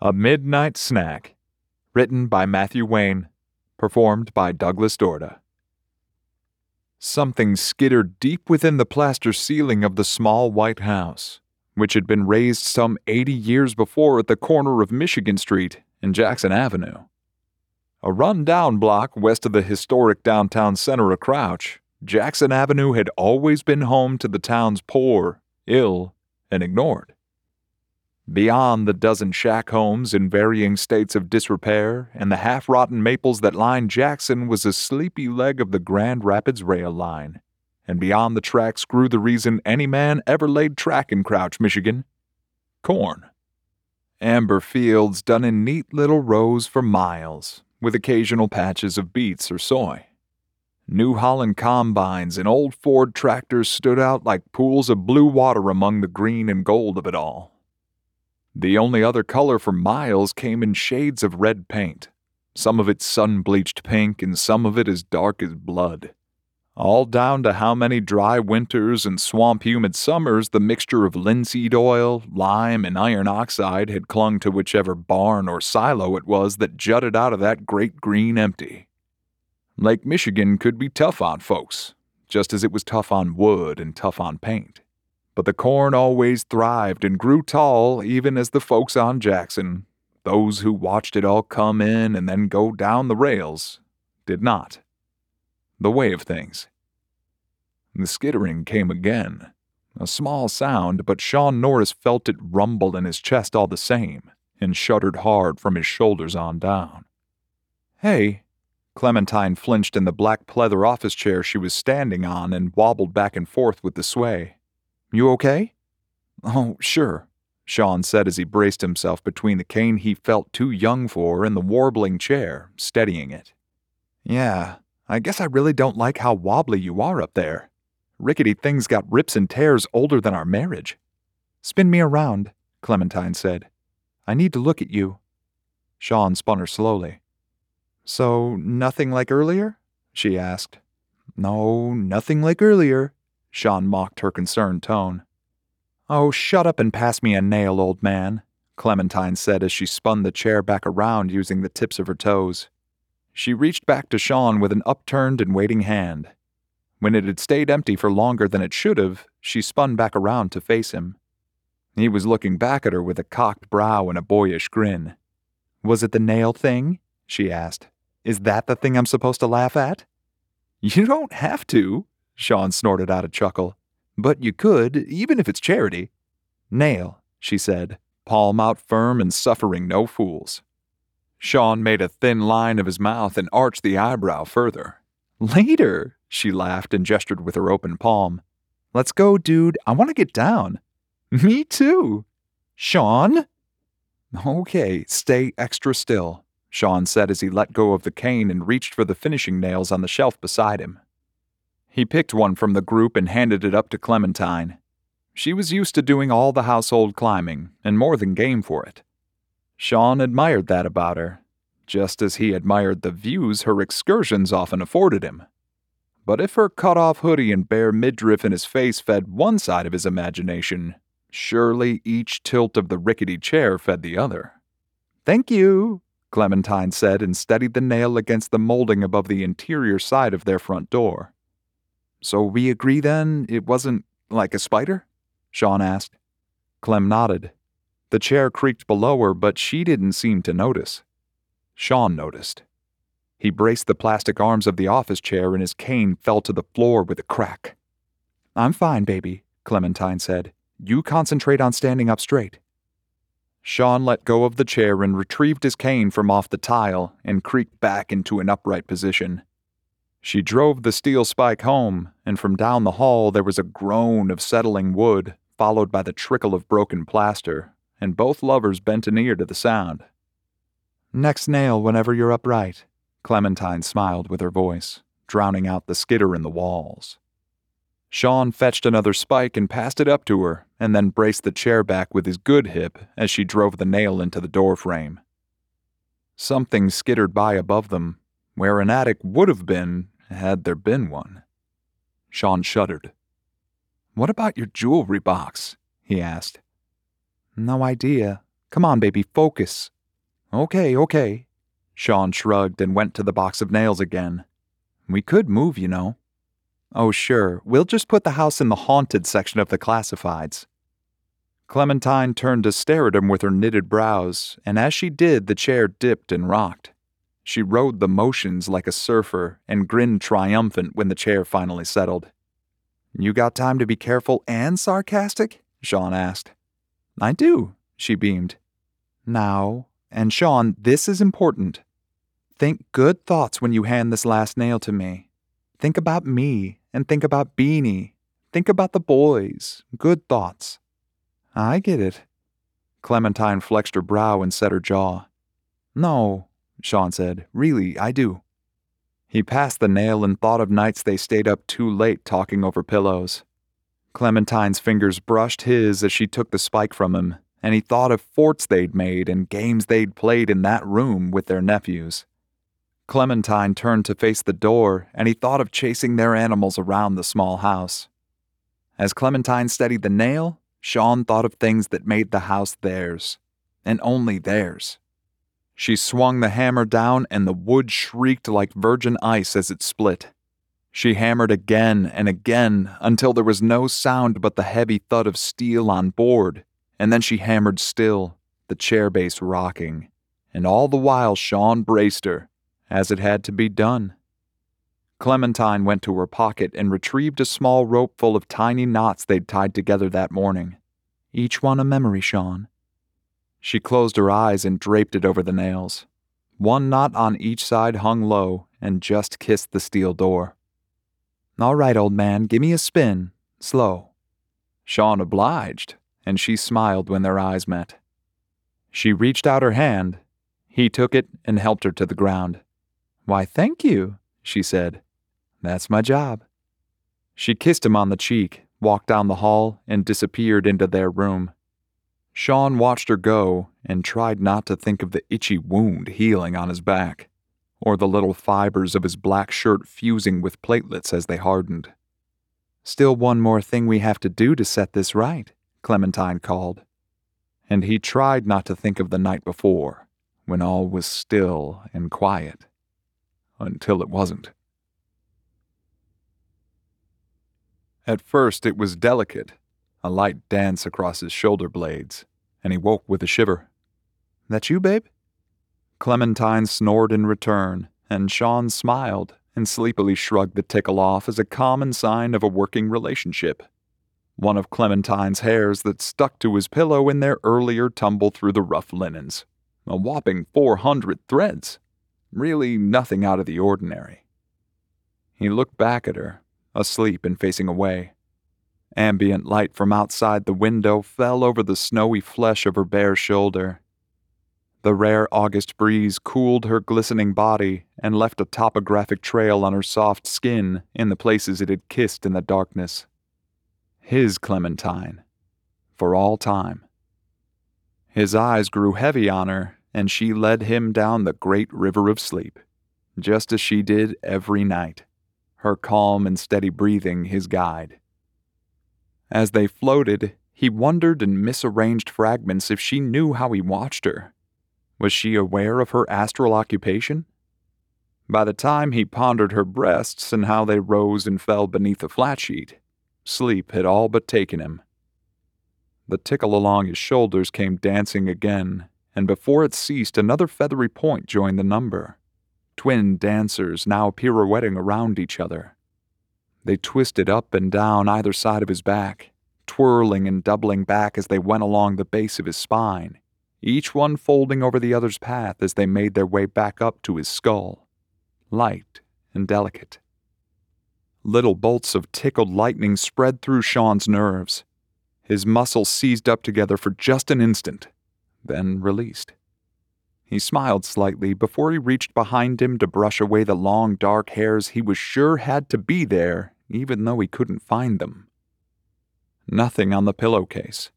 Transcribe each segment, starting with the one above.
A Midnight Snack. Written by Matthew Wayne. Performed by Douglas Dorda. Something skittered deep within the plaster ceiling of the small white house, which had been raised some 80 years before at the corner of Michigan Street and Jackson Avenue. A run-down block west of the historic downtown center of Crouch, Jackson Avenue had always been home to the town's poor, ill, and ignored. Beyond the dozen shack homes in varying states of disrepair and the half rotten maples that lined Jackson was a sleepy leg of the Grand Rapids rail line. And beyond the tracks grew the reason any man ever laid track in Crouch, Michigan corn. Amber fields done in neat little rows for miles, with occasional patches of beets or soy. New Holland combines and old Ford tractors stood out like pools of blue water among the green and gold of it all. The only other color for miles came in shades of red paint, some of it sun bleached pink and some of it as dark as blood. All down to how many dry winters and swamp humid summers the mixture of linseed oil, lime, and iron oxide had clung to whichever barn or silo it was that jutted out of that great green empty. Lake Michigan could be tough on folks, just as it was tough on wood and tough on paint. But the corn always thrived and grew tall, even as the folks on Jackson, those who watched it all come in and then go down the rails, did not. The way of things. The skittering came again. A small sound, but Sean Norris felt it rumble in his chest all the same, and shuddered hard from his shoulders on down. Hey, Clementine flinched in the black pleather office chair she was standing on and wobbled back and forth with the sway. You okay? Oh, sure, Sean said as he braced himself between the cane he felt too young for and the warbling chair, steadying it. Yeah, I guess I really don't like how wobbly you are up there. Rickety things got rips and tears older than our marriage. Spin me around, Clementine said. I need to look at you. Sean spun her slowly. So, nothing like earlier? she asked. No, nothing like earlier, Sean mocked her concerned tone. Oh, shut up and pass me a nail, old man, Clementine said as she spun the chair back around using the tips of her toes. She reached back to Sean with an upturned and waiting hand. When it had stayed empty for longer than it should have, she spun back around to face him. He was looking back at her with a cocked brow and a boyish grin. Was it the nail thing? she asked. Is that the thing I'm supposed to laugh at? You don't have to, Sean snorted out a chuckle. But you could, even if it's charity. Nail, she said, palm out firm and suffering no fools. Sean made a thin line of his mouth and arched the eyebrow further. Later, she laughed and gestured with her open palm. Let's go, dude. I want to get down. Me too. Sean? Okay, stay extra still. Sean said as he let go of the cane and reached for the finishing nails on the shelf beside him. He picked one from the group and handed it up to Clementine. She was used to doing all the household climbing, and more than game for it. Sean admired that about her, just as he admired the views her excursions often afforded him. But if her cut off hoodie and bare midriff in his face fed one side of his imagination, surely each tilt of the rickety chair fed the other. Thank you, Clementine said and steadied the nail against the molding above the interior side of their front door. So we agree then it wasn't like a spider? Sean asked. Clem nodded. The chair creaked below her, but she didn't seem to notice. Sean noticed. He braced the plastic arms of the office chair and his cane fell to the floor with a crack. I'm fine, baby, Clementine said. You concentrate on standing up straight. Sean let go of the chair and retrieved his cane from off the tile and creaked back into an upright position. She drove the steel spike home, and from down the hall there was a groan of settling wood, followed by the trickle of broken plaster, and both lovers bent an ear to the sound. Next nail whenever you're upright, Clementine smiled with her voice, drowning out the skitter in the walls. Sean fetched another spike and passed it up to her, and then braced the chair back with his good hip as she drove the nail into the door frame. Something skittered by above them, where an attic would have been had there been one. Sean shuddered. What about your jewelry box? he asked. No idea, Come on, baby, focus. Okay, okay. Sean shrugged and went to the box of nails again. We could move, you know. Oh, sure, we'll just put the house in the haunted section of the classifieds. Clementine turned to stare at him with her knitted brows, and as she did, the chair dipped and rocked. She rode the motions like a surfer and grinned triumphant when the chair finally settled. You got time to be careful and sarcastic? Sean asked. I do, she beamed. Now, and Sean, this is important. Think good thoughts when you hand this last nail to me. Think about me and think about Beanie. Think about the boys. Good thoughts. I get it. Clementine flexed her brow and set her jaw. No, Sean said. Really, I do. He passed the nail and thought of nights they stayed up too late talking over pillows. Clementine's fingers brushed his as she took the spike from him, and he thought of forts they'd made and games they'd played in that room with their nephews. Clementine turned to face the door, and he thought of chasing their animals around the small house. As Clementine steadied the nail, Sean thought of things that made the house theirs, and only theirs. She swung the hammer down, and the wood shrieked like virgin ice as it split. She hammered again and again until there was no sound but the heavy thud of steel on board, and then she hammered still, the chair base rocking, and all the while Sean braced her, as it had to be done. Clementine went to her pocket and retrieved a small rope full of tiny knots they'd tied together that morning. Each one a memory, Sean. She closed her eyes and draped it over the nails. One knot on each side hung low and just kissed the steel door. All right, old man, give me a spin. Slow. Sean obliged, and she smiled when their eyes met. She reached out her hand. He took it and helped her to the ground. Why, thank you, she said. That's my job. She kissed him on the cheek, walked down the hall, and disappeared into their room. Sean watched her go and tried not to think of the itchy wound healing on his back, or the little fibers of his black shirt fusing with platelets as they hardened. Still one more thing we have to do to set this right, Clementine called. And he tried not to think of the night before, when all was still and quiet. Until it wasn't. At first, it was delicate, a light dance across his shoulder blades, and he woke with a shiver. That you, babe? Clementine snored in return, and Sean smiled and sleepily shrugged the tickle off as a common sign of a working relationship. One of Clementine's hairs that stuck to his pillow in their earlier tumble through the rough linens. A whopping 400 threads. Really nothing out of the ordinary. He looked back at her, asleep and facing away. Ambient light from outside the window fell over the snowy flesh of her bare shoulder. The rare August breeze cooled her glistening body and left a topographic trail on her soft skin in the places it had kissed in the darkness. His Clementine. For all time. His eyes grew heavy on her, and she led him down the great river of sleep, just as she did every night her calm and steady breathing his guide. As they floated, he wondered in misarranged fragments if she knew how he watched her. Was she aware of her astral occupation? By the time he pondered her breasts and how they rose and fell beneath the flat sheet, sleep had all but taken him. The tickle along his shoulders came dancing again, and before it ceased, another feathery point joined the number twin dancers now pirouetting around each other. They twisted up and down either side of his back, twirling and doubling back as they went along the base of his spine, each one folding over the other's path as they made their way back up to his skull, light and delicate. Little bolts of tickled lightning spread through Sean's nerves. His muscles seized up together for just an instant, then released. He smiled slightly before he reached behind him to brush away the long dark hairs he was sure had to be there, even though he couldn't find them. Nothing on the pillowcase.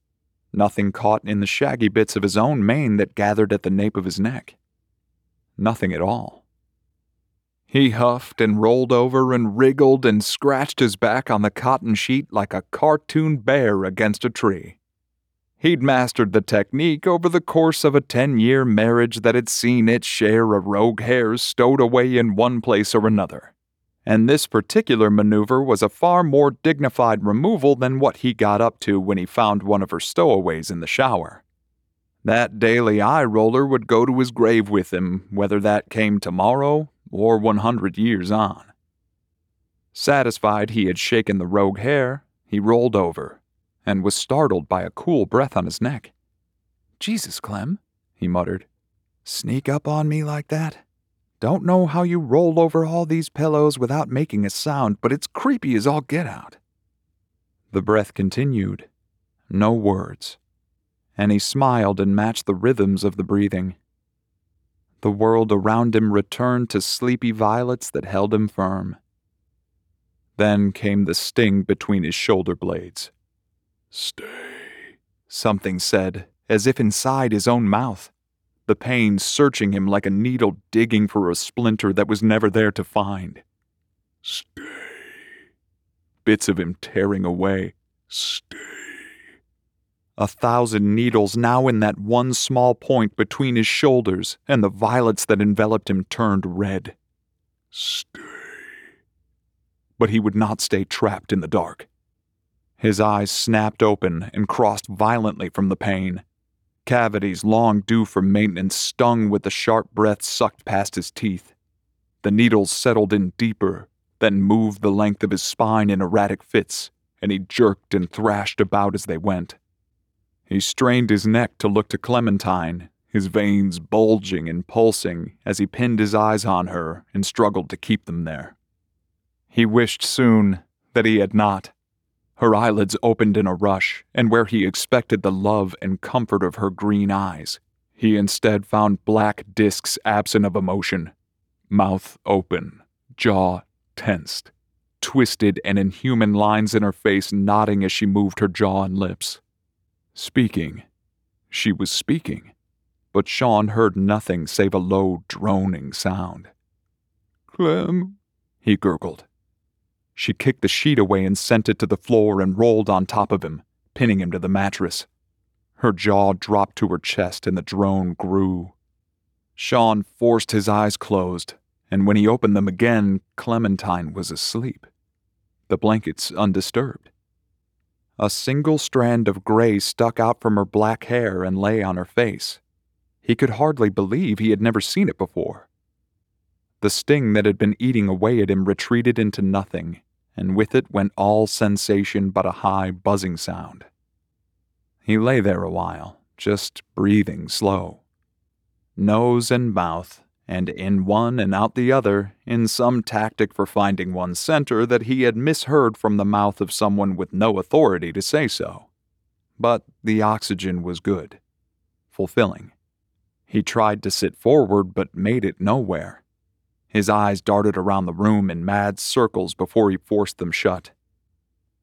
Nothing caught in the shaggy bits of his own mane that gathered at the nape of his neck. Nothing at all. He huffed and rolled over and wriggled and scratched his back on the cotton sheet like a cartoon bear against a tree. He'd mastered the technique over the course of a 10 year marriage that had seen its share of rogue hairs stowed away in one place or another. And this particular maneuver was a far more dignified removal than what he got up to when he found one of her stowaways in the shower. That daily eye roller would go to his grave with him, whether that came tomorrow or 100 years on. Satisfied he had shaken the rogue hair, he rolled over and was startled by a cool breath on his neck. Jesus, Clem, he muttered. Sneak up on me like that? Don't know how you roll over all these pillows without making a sound, but it's creepy as all get out. The breath continued. No words. And he smiled and matched the rhythms of the breathing. The world around him returned to sleepy violets that held him firm. Then came the sting between his shoulder blades. Stay, something said, as if inside his own mouth, the pain searching him like a needle digging for a splinter that was never there to find. Stay. Bits of him tearing away. Stay. A thousand needles now in that one small point between his shoulders, and the violets that enveloped him turned red. Stay. But he would not stay trapped in the dark. His eyes snapped open and crossed violently from the pain. Cavities long due for maintenance stung with the sharp breath sucked past his teeth. The needles settled in deeper, then moved the length of his spine in erratic fits, and he jerked and thrashed about as they went. He strained his neck to look to Clementine, his veins bulging and pulsing as he pinned his eyes on her and struggled to keep them there. He wished soon that he had not. Her eyelids opened in a rush, and where he expected the love and comfort of her green eyes, he instead found black disks absent of emotion, mouth open, jaw tensed, twisted and inhuman lines in her face nodding as she moved her jaw and lips. Speaking. She was speaking, but Sean heard nothing save a low, droning sound. Clem, he gurgled. She kicked the sheet away and sent it to the floor and rolled on top of him, pinning him to the mattress. Her jaw dropped to her chest and the drone grew. Sean forced his eyes closed, and when he opened them again, Clementine was asleep, the blankets undisturbed. A single strand of gray stuck out from her black hair and lay on her face. He could hardly believe he had never seen it before. The sting that had been eating away at him retreated into nothing, and with it went all sensation but a high buzzing sound. He lay there a while, just breathing slow. Nose and mouth, and in one and out the other, in some tactic for finding one's center that he had misheard from the mouth of someone with no authority to say so. But the oxygen was good, fulfilling. He tried to sit forward, but made it nowhere. His eyes darted around the room in mad circles before he forced them shut.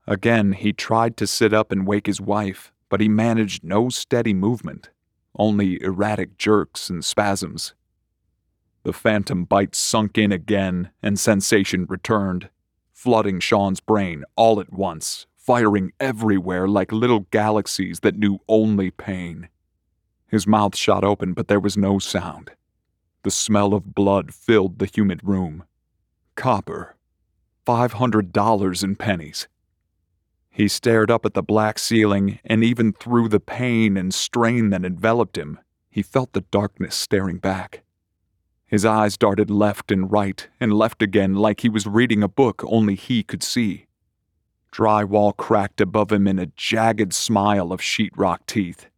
Again, he tried to sit up and wake his wife, but he managed no steady movement, only erratic jerks and spasms. The phantom bite sunk in again, and sensation returned, flooding Sean's brain all at once, firing everywhere like little galaxies that knew only pain. His mouth shot open, but there was no sound. The smell of blood filled the humid room. Copper. Five hundred dollars in pennies. He stared up at the black ceiling, and even through the pain and strain that enveloped him, he felt the darkness staring back. His eyes darted left and right and left again like he was reading a book only he could see. Drywall cracked above him in a jagged smile of sheetrock teeth.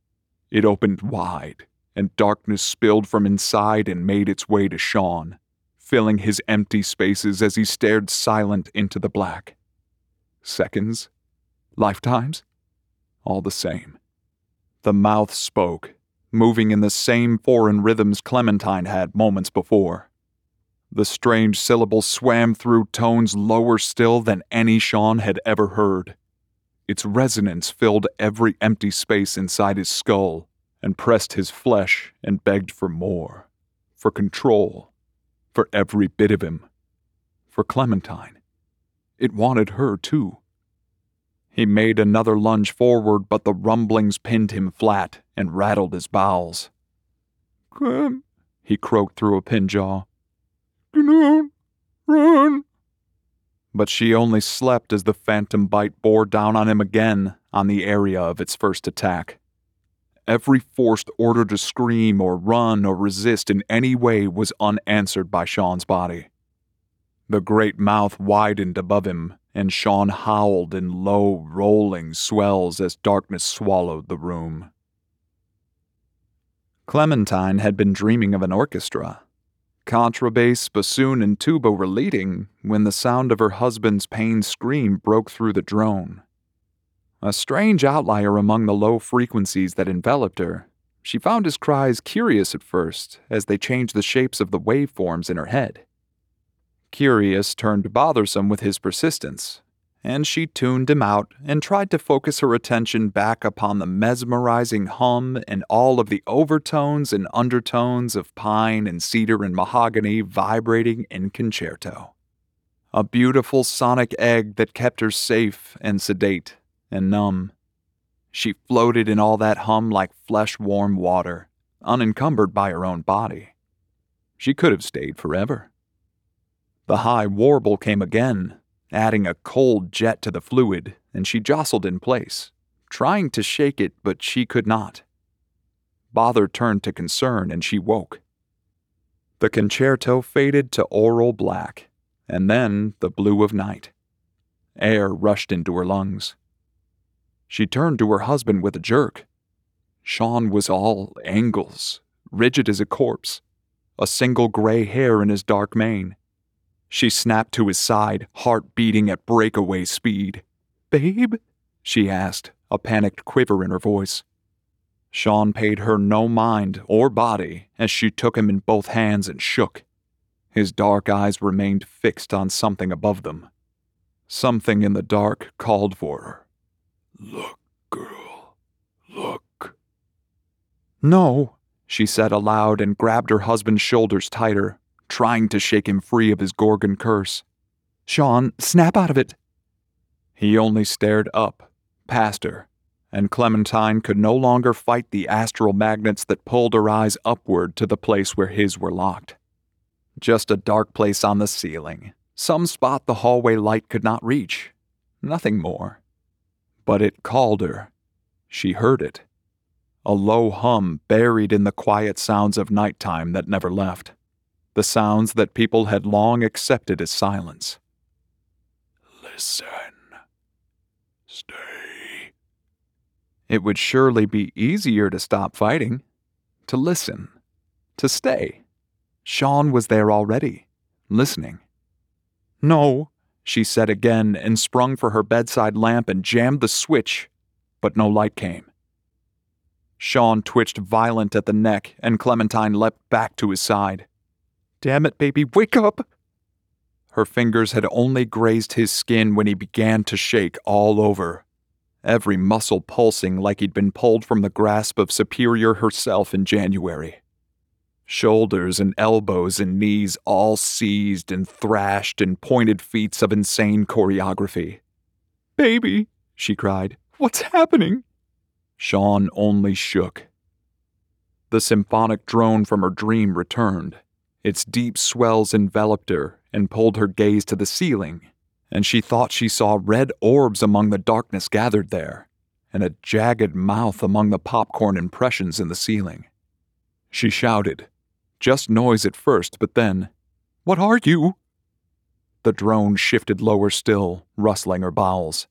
It opened wide, and darkness spilled from inside and made its way to Sean, filling his empty spaces as he stared silent into the black. Seconds? Lifetimes? All the same. The mouth spoke, moving in the same foreign rhythms Clementine had moments before. The strange syllables swam through tones lower still than any Sean had ever heard. Its resonance filled every empty space inside his skull and pressed his flesh and begged for more, for control, for every bit of him, for Clementine. It wanted her, too. He made another lunge forward, but the rumblings pinned him flat and rattled his bowels. Clem, he croaked through a pin jaw. Don't run. But she only slept as the phantom bite bore down on him again on the area of its first attack. Every forced order to scream or run or resist in any way was unanswered by Sean's body. The great mouth widened above him, and Sean howled in low, rolling swells as darkness swallowed the room. Clementine had been dreaming of an orchestra. Contrabass, bassoon, and tuba were leading when the sound of her husband's pained scream broke through the drone. A strange outlier among the low frequencies that enveloped her, she found his cries curious at first as they changed the shapes of the waveforms in her head. Curious turned bothersome with his persistence, and she tuned him out and tried to focus her attention back upon the mesmerizing hum and all of the overtones and undertones of pine and cedar and mahogany vibrating in concerto. A beautiful sonic egg that kept her safe and sedate and numb. She floated in all that hum like flesh warm water, unencumbered by her own body. She could have stayed forever. The high warble came again, adding a cold jet to the fluid, and she jostled in place, trying to shake it, but she could not. Bother turned to concern, and she woke. The concerto faded to aural black, and then the blue of night. Air rushed into her lungs. She turned to her husband with a jerk. Sean was all angles, rigid as a corpse, a single gray hair in his dark mane. She snapped to his side, heart beating at breakaway speed. Babe? she asked, a panicked quiver in her voice. Sean paid her no mind or body as she took him in both hands and shook. His dark eyes remained fixed on something above them. Something in the dark called for her. Look, girl. Look. No, she said aloud and grabbed her husband's shoulders tighter, trying to shake him free of his Gorgon curse. Sean, snap out of it. He only stared up, past her, and Clementine could no longer fight the astral magnets that pulled her eyes upward to the place where his were locked. Just a dark place on the ceiling, some spot the hallway light could not reach. Nothing more. But it called her. She heard it. A low hum buried in the quiet sounds of nighttime that never left. The sounds that people had long accepted as silence. Listen. Stay. It would surely be easier to stop fighting, to listen, to stay. Sean was there already, listening. No, she said again and sprung for her bedside lamp and jammed the switch, but no light came. Sean twitched violent at the neck, and Clementine leapt back to his side. Damn it, baby, wake up! Her fingers had only grazed his skin when he began to shake all over, every muscle pulsing like he'd been pulled from the grasp of Superior herself in January. Shoulders and elbows and knees all seized and thrashed in pointed feats of insane choreography. Baby, she cried, what's happening? Sean only shook. The symphonic drone from her dream returned. Its deep swells enveloped her and pulled her gaze to the ceiling, and she thought she saw red orbs among the darkness gathered there, and a jagged mouth among the popcorn impressions in the ceiling. She shouted, just noise at first, but then, What are you? The drone shifted lower still, rustling her bowels.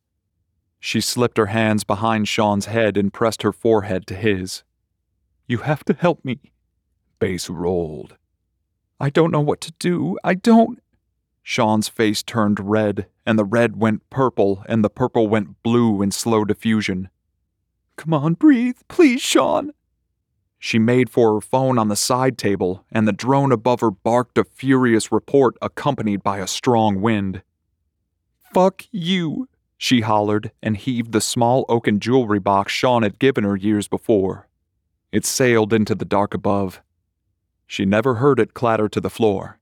She slipped her hands behind Sean's head and pressed her forehead to his. You have to help me. Bass rolled. I don't know what to do. I don't. Sean's face turned red, and the red went purple, and the purple went blue in slow diffusion. Come on, breathe. Please, Sean. She made for her phone on the side table, and the drone above her barked a furious report accompanied by a strong wind. Fuck you, she hollered and heaved the small oaken jewelry box Sean had given her years before. It sailed into the dark above. She never heard it clatter to the floor,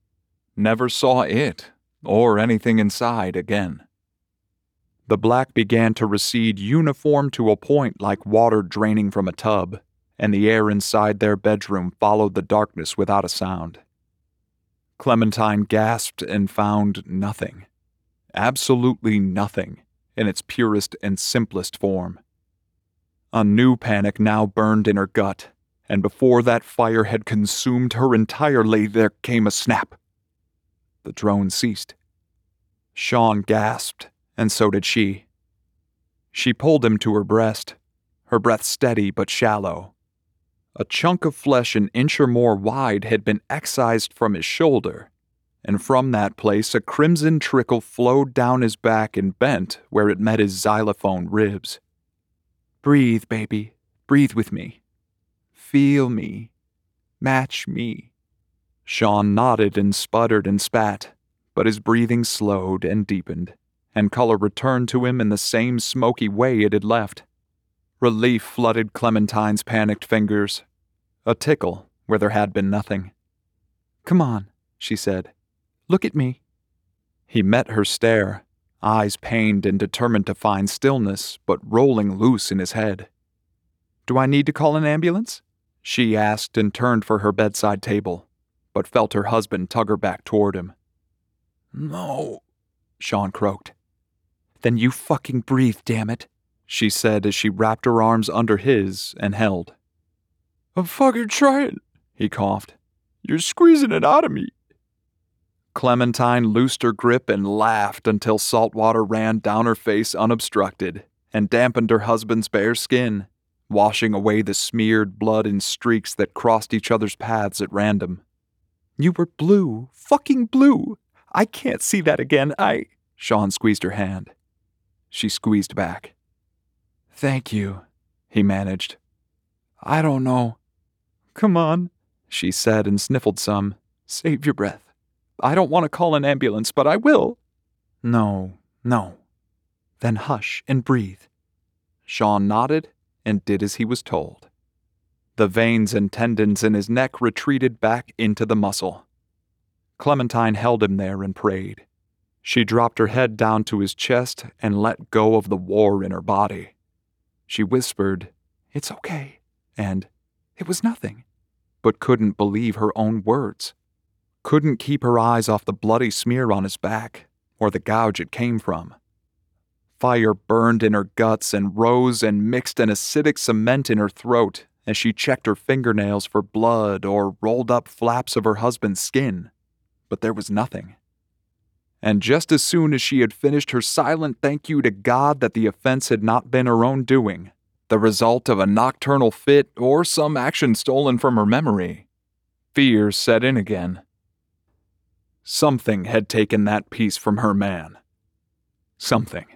never saw it or anything inside again. The black began to recede uniform to a point like water draining from a tub, and the air inside their bedroom followed the darkness without a sound. Clementine gasped and found nothing. Absolutely nothing in its purest and simplest form. A new panic now burned in her gut, and before that fire had consumed her entirely, there came a snap. The drone ceased. Sean gasped, and so did she. She pulled him to her breast, her breath steady but shallow. A chunk of flesh an inch or more wide had been excised from his shoulder, and from that place a crimson trickle flowed down his back and bent where it met his xylophone ribs. Breathe, baby. Breathe with me. Feel me. Match me. Sean nodded and sputtered and spat, but his breathing slowed and deepened, and color returned to him in the same smoky way it had left. Relief flooded Clementine's panicked fingers. A tickle where there had been nothing. Come on, she said. Look at me. He met her stare, eyes pained and determined to find stillness, but rolling loose in his head. Do I need to call an ambulance? She asked and turned for her bedside table, but felt her husband tug her back toward him. No, Sean croaked. Then you fucking breathe, damn it, she said as she wrapped her arms under his and held. I'm fucking trying, he coughed. You're squeezing it out of me. Clementine loosed her grip and laughed until salt water ran down her face unobstructed and dampened her husband's bare skin, washing away the smeared blood in streaks that crossed each other's paths at random. You were blue, fucking blue. I can't see that again. I. Sean squeezed her hand. She squeezed back. Thank you, he managed. I don't know. Come on, she said and sniffled some. Save your breath. I don't want to call an ambulance, but I will. No, no. Then hush and breathe. Sean nodded and did as he was told. The veins and tendons in his neck retreated back into the muscle. Clementine held him there and prayed. She dropped her head down to his chest and let go of the war in her body. She whispered, It's okay, and it was nothing, but couldn't believe her own words. Couldn't keep her eyes off the bloody smear on his back or the gouge it came from. Fire burned in her guts and rose and mixed an acidic cement in her throat as she checked her fingernails for blood or rolled up flaps of her husband's skin. But there was nothing. And just as soon as she had finished her silent thank you to God that the offense had not been her own doing, the result of a nocturnal fit or some action stolen from her memory, fear set in again. Something had taken that piece from her man. Something.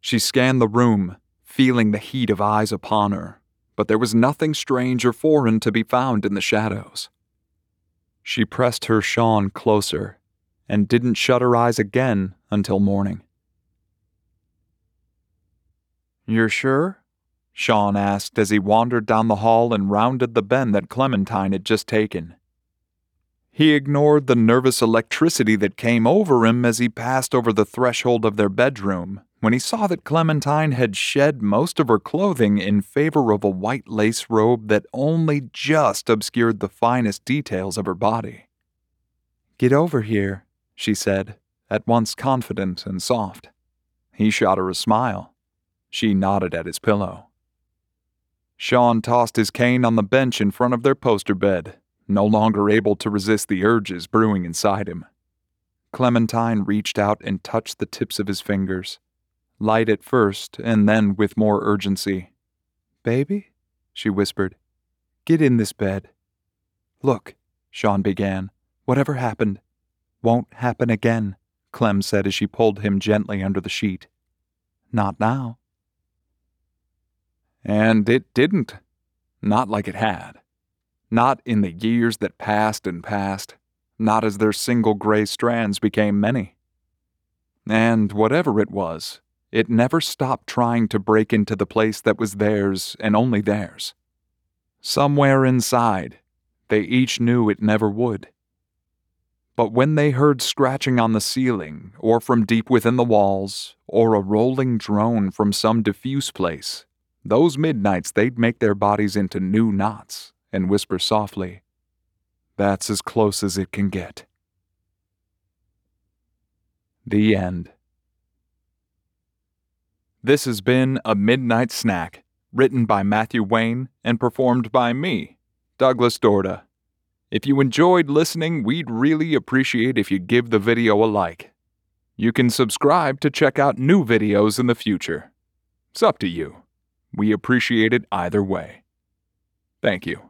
She scanned the room, feeling the heat of eyes upon her, but there was nothing strange or foreign to be found in the shadows. She pressed her Sean closer and didn't shut her eyes again until morning. You're sure? Sean asked as he wandered down the hall and rounded the bend that Clementine had just taken. He ignored the nervous electricity that came over him as he passed over the threshold of their bedroom when he saw that Clementine had shed most of her clothing in favor of a white lace robe that only just obscured the finest details of her body. Get over here, she said, at once confident and soft. He shot her a smile. She nodded at his pillow. Sean tossed his cane on the bench in front of their poster bed, no longer able to resist the urges brewing inside him. Clementine reached out and touched the tips of his fingers light at first, and then with more urgency. Baby? she whispered. Get in this bed. Look, Sean began. Whatever happened won't happen again, Clem said as she pulled him gently under the sheet. Not now. And it didn't. Not like it had. Not in the years that passed and passed. Not as their single gray strands became many. And whatever it was, it never stopped trying to break into the place that was theirs and only theirs. Somewhere inside, they each knew it never would. But when they heard scratching on the ceiling, or from deep within the walls, or a rolling drone from some diffuse place, those midnights they'd make their bodies into new knots and whisper softly, That's as close as it can get. The end. This has been A Midnight Snack, written by Matthew Wayne and performed by me, Douglas Dorda. If you enjoyed listening, we'd really appreciate if you give the video a like. You can subscribe to check out new videos in the future. It's up to you. We appreciate it either way. Thank you.